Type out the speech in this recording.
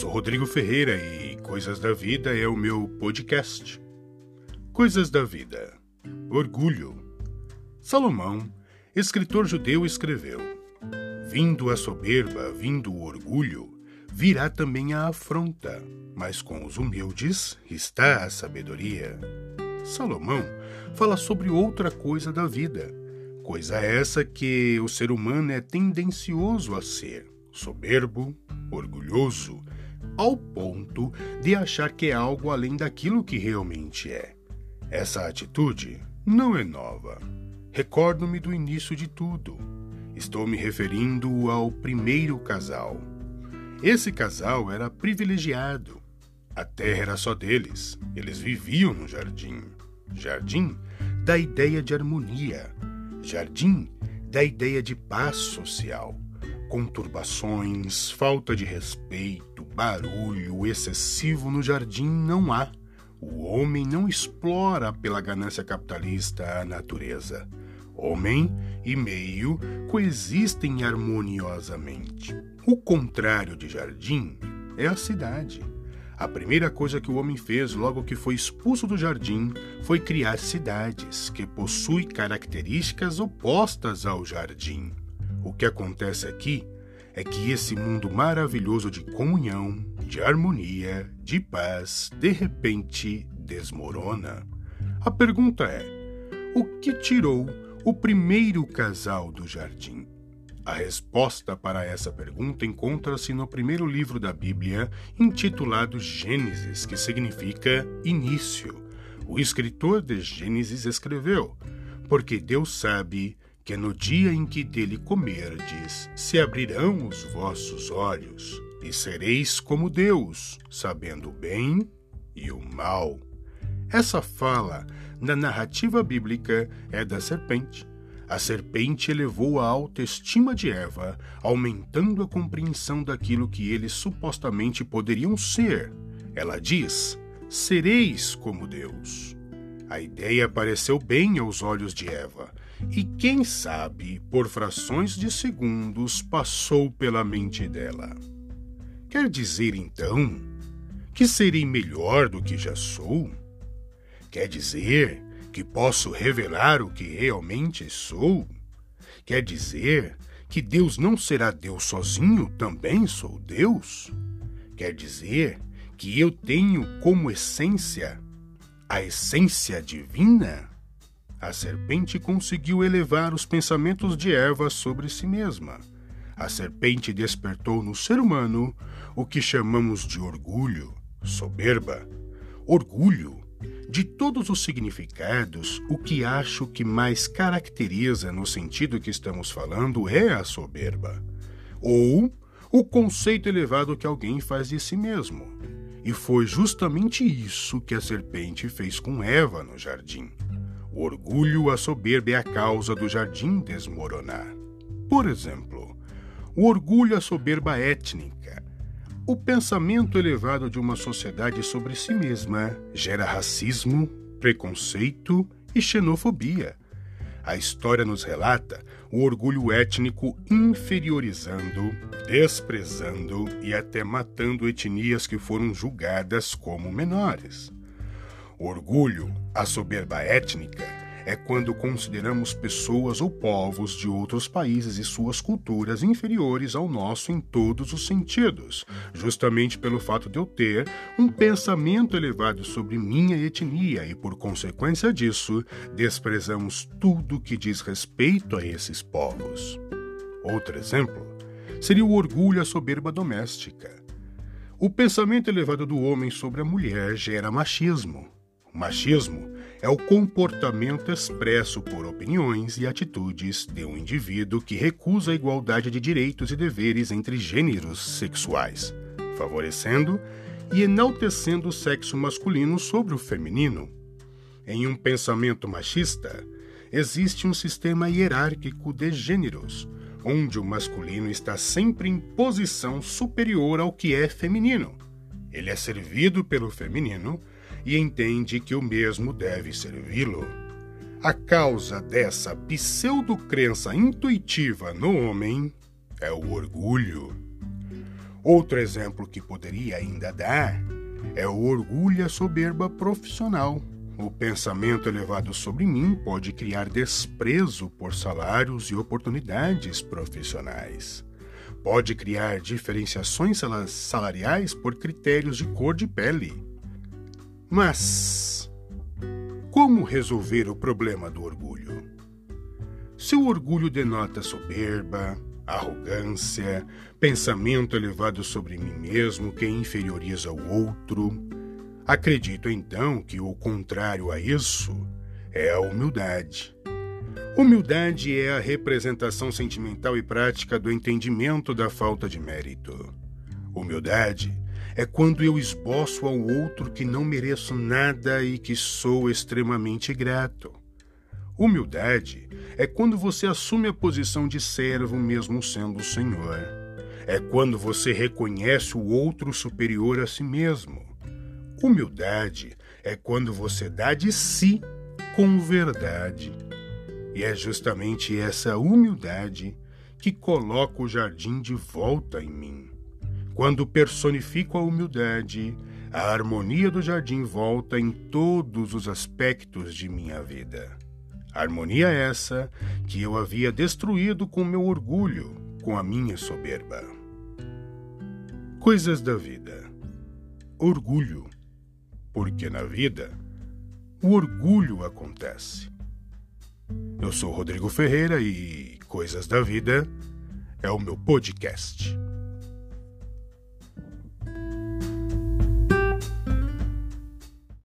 sou Rodrigo Ferreira e Coisas da Vida é o meu podcast. Coisas da Vida. Orgulho. Salomão, escritor judeu, escreveu: Vindo a soberba, vindo o orgulho, virá também a afronta, mas com os humildes está a sabedoria. Salomão fala sobre outra coisa da vida, coisa essa que o ser humano é tendencioso a ser: soberbo, orgulhoso, ao ponto de achar que é algo além daquilo que realmente é. Essa atitude não é nova. Recordo-me do início de tudo. Estou me referindo ao primeiro casal. Esse casal era privilegiado. A terra era só deles. Eles viviam no jardim. Jardim da ideia de harmonia. Jardim da ideia de paz social conturbações, falta de respeito, barulho excessivo no jardim não há. O homem não explora pela ganância capitalista a natureza. Homem e meio coexistem harmoniosamente. O contrário de jardim é a cidade. A primeira coisa que o homem fez logo que foi expulso do jardim foi criar cidades que possuem características opostas ao jardim. O que acontece aqui é que esse mundo maravilhoso de comunhão, de harmonia, de paz, de repente desmorona. A pergunta é: o que tirou o primeiro casal do jardim? A resposta para essa pergunta encontra-se no primeiro livro da Bíblia, intitulado Gênesis, que significa início. O escritor de Gênesis escreveu: Porque Deus sabe que no dia em que dele comerdes, se abrirão os vossos olhos, e sereis como Deus, sabendo o bem e o mal. Essa fala, na narrativa bíblica, é da serpente. A serpente elevou a autoestima de Eva, aumentando a compreensão daquilo que eles supostamente poderiam ser. Ela diz: Sereis como Deus. A ideia pareceu bem aos olhos de Eva, e quem sabe, por frações de segundos, passou pela mente dela. Quer dizer, então, que serei melhor do que já sou? Quer dizer que posso revelar o que realmente sou? Quer dizer que Deus não será Deus sozinho, também sou Deus? Quer dizer que eu tenho como essência a essência divina? A serpente conseguiu elevar os pensamentos de Eva sobre si mesma. A serpente despertou no ser humano o que chamamos de orgulho, soberba. Orgulho, de todos os significados, o que acho que mais caracteriza no sentido que estamos falando é a soberba. Ou o conceito elevado que alguém faz de si mesmo. E foi justamente isso que a serpente fez com Eva no jardim. O orgulho, a soberba é a causa do jardim desmoronar. Por exemplo, o orgulho, a soberba étnica. O pensamento elevado de uma sociedade sobre si mesma gera racismo, preconceito e xenofobia. A história nos relata o orgulho étnico inferiorizando, desprezando e até matando etnias que foram julgadas como menores. Orgulho, a soberba étnica, é quando consideramos pessoas ou povos de outros países e suas culturas inferiores ao nosso em todos os sentidos, justamente pelo fato de eu ter um pensamento elevado sobre minha etnia e, por consequência disso, desprezamos tudo que diz respeito a esses povos. Outro exemplo seria o orgulho à soberba doméstica. O pensamento elevado do homem sobre a mulher gera machismo o machismo é o comportamento expresso por opiniões e atitudes de um indivíduo que recusa a igualdade de direitos e deveres entre gêneros sexuais, favorecendo e enaltecendo o sexo masculino sobre o feminino. Em um pensamento machista, existe um sistema hierárquico de gêneros, onde o masculino está sempre em posição superior ao que é feminino. Ele é servido pelo feminino e entende que o mesmo deve servi-lo. A causa dessa pseudo-crença intuitiva no homem é o orgulho. Outro exemplo que poderia ainda dar é o orgulho soberba profissional. O pensamento elevado sobre mim pode criar desprezo por salários e oportunidades profissionais. Pode criar diferenciações salariais por critérios de cor de pele. Mas como resolver o problema do orgulho? Se o orgulho denota soberba, arrogância, pensamento elevado sobre mim mesmo que inferioriza o outro. Acredito então que o contrário a isso é a humildade. Humildade é a representação sentimental e prática do entendimento da falta de mérito. Humildade é quando eu esboço ao outro que não mereço nada e que sou extremamente grato. Humildade é quando você assume a posição de servo mesmo sendo o Senhor. É quando você reconhece o outro superior a si mesmo. Humildade é quando você dá de si com verdade. E é justamente essa humildade que coloca o jardim de volta em mim. Quando personifico a humildade, a harmonia do jardim volta em todos os aspectos de minha vida. Harmonia essa que eu havia destruído com meu orgulho, com a minha soberba. Coisas da vida. Orgulho. Porque na vida, o orgulho acontece. Eu sou Rodrigo Ferreira e Coisas da Vida é o meu podcast.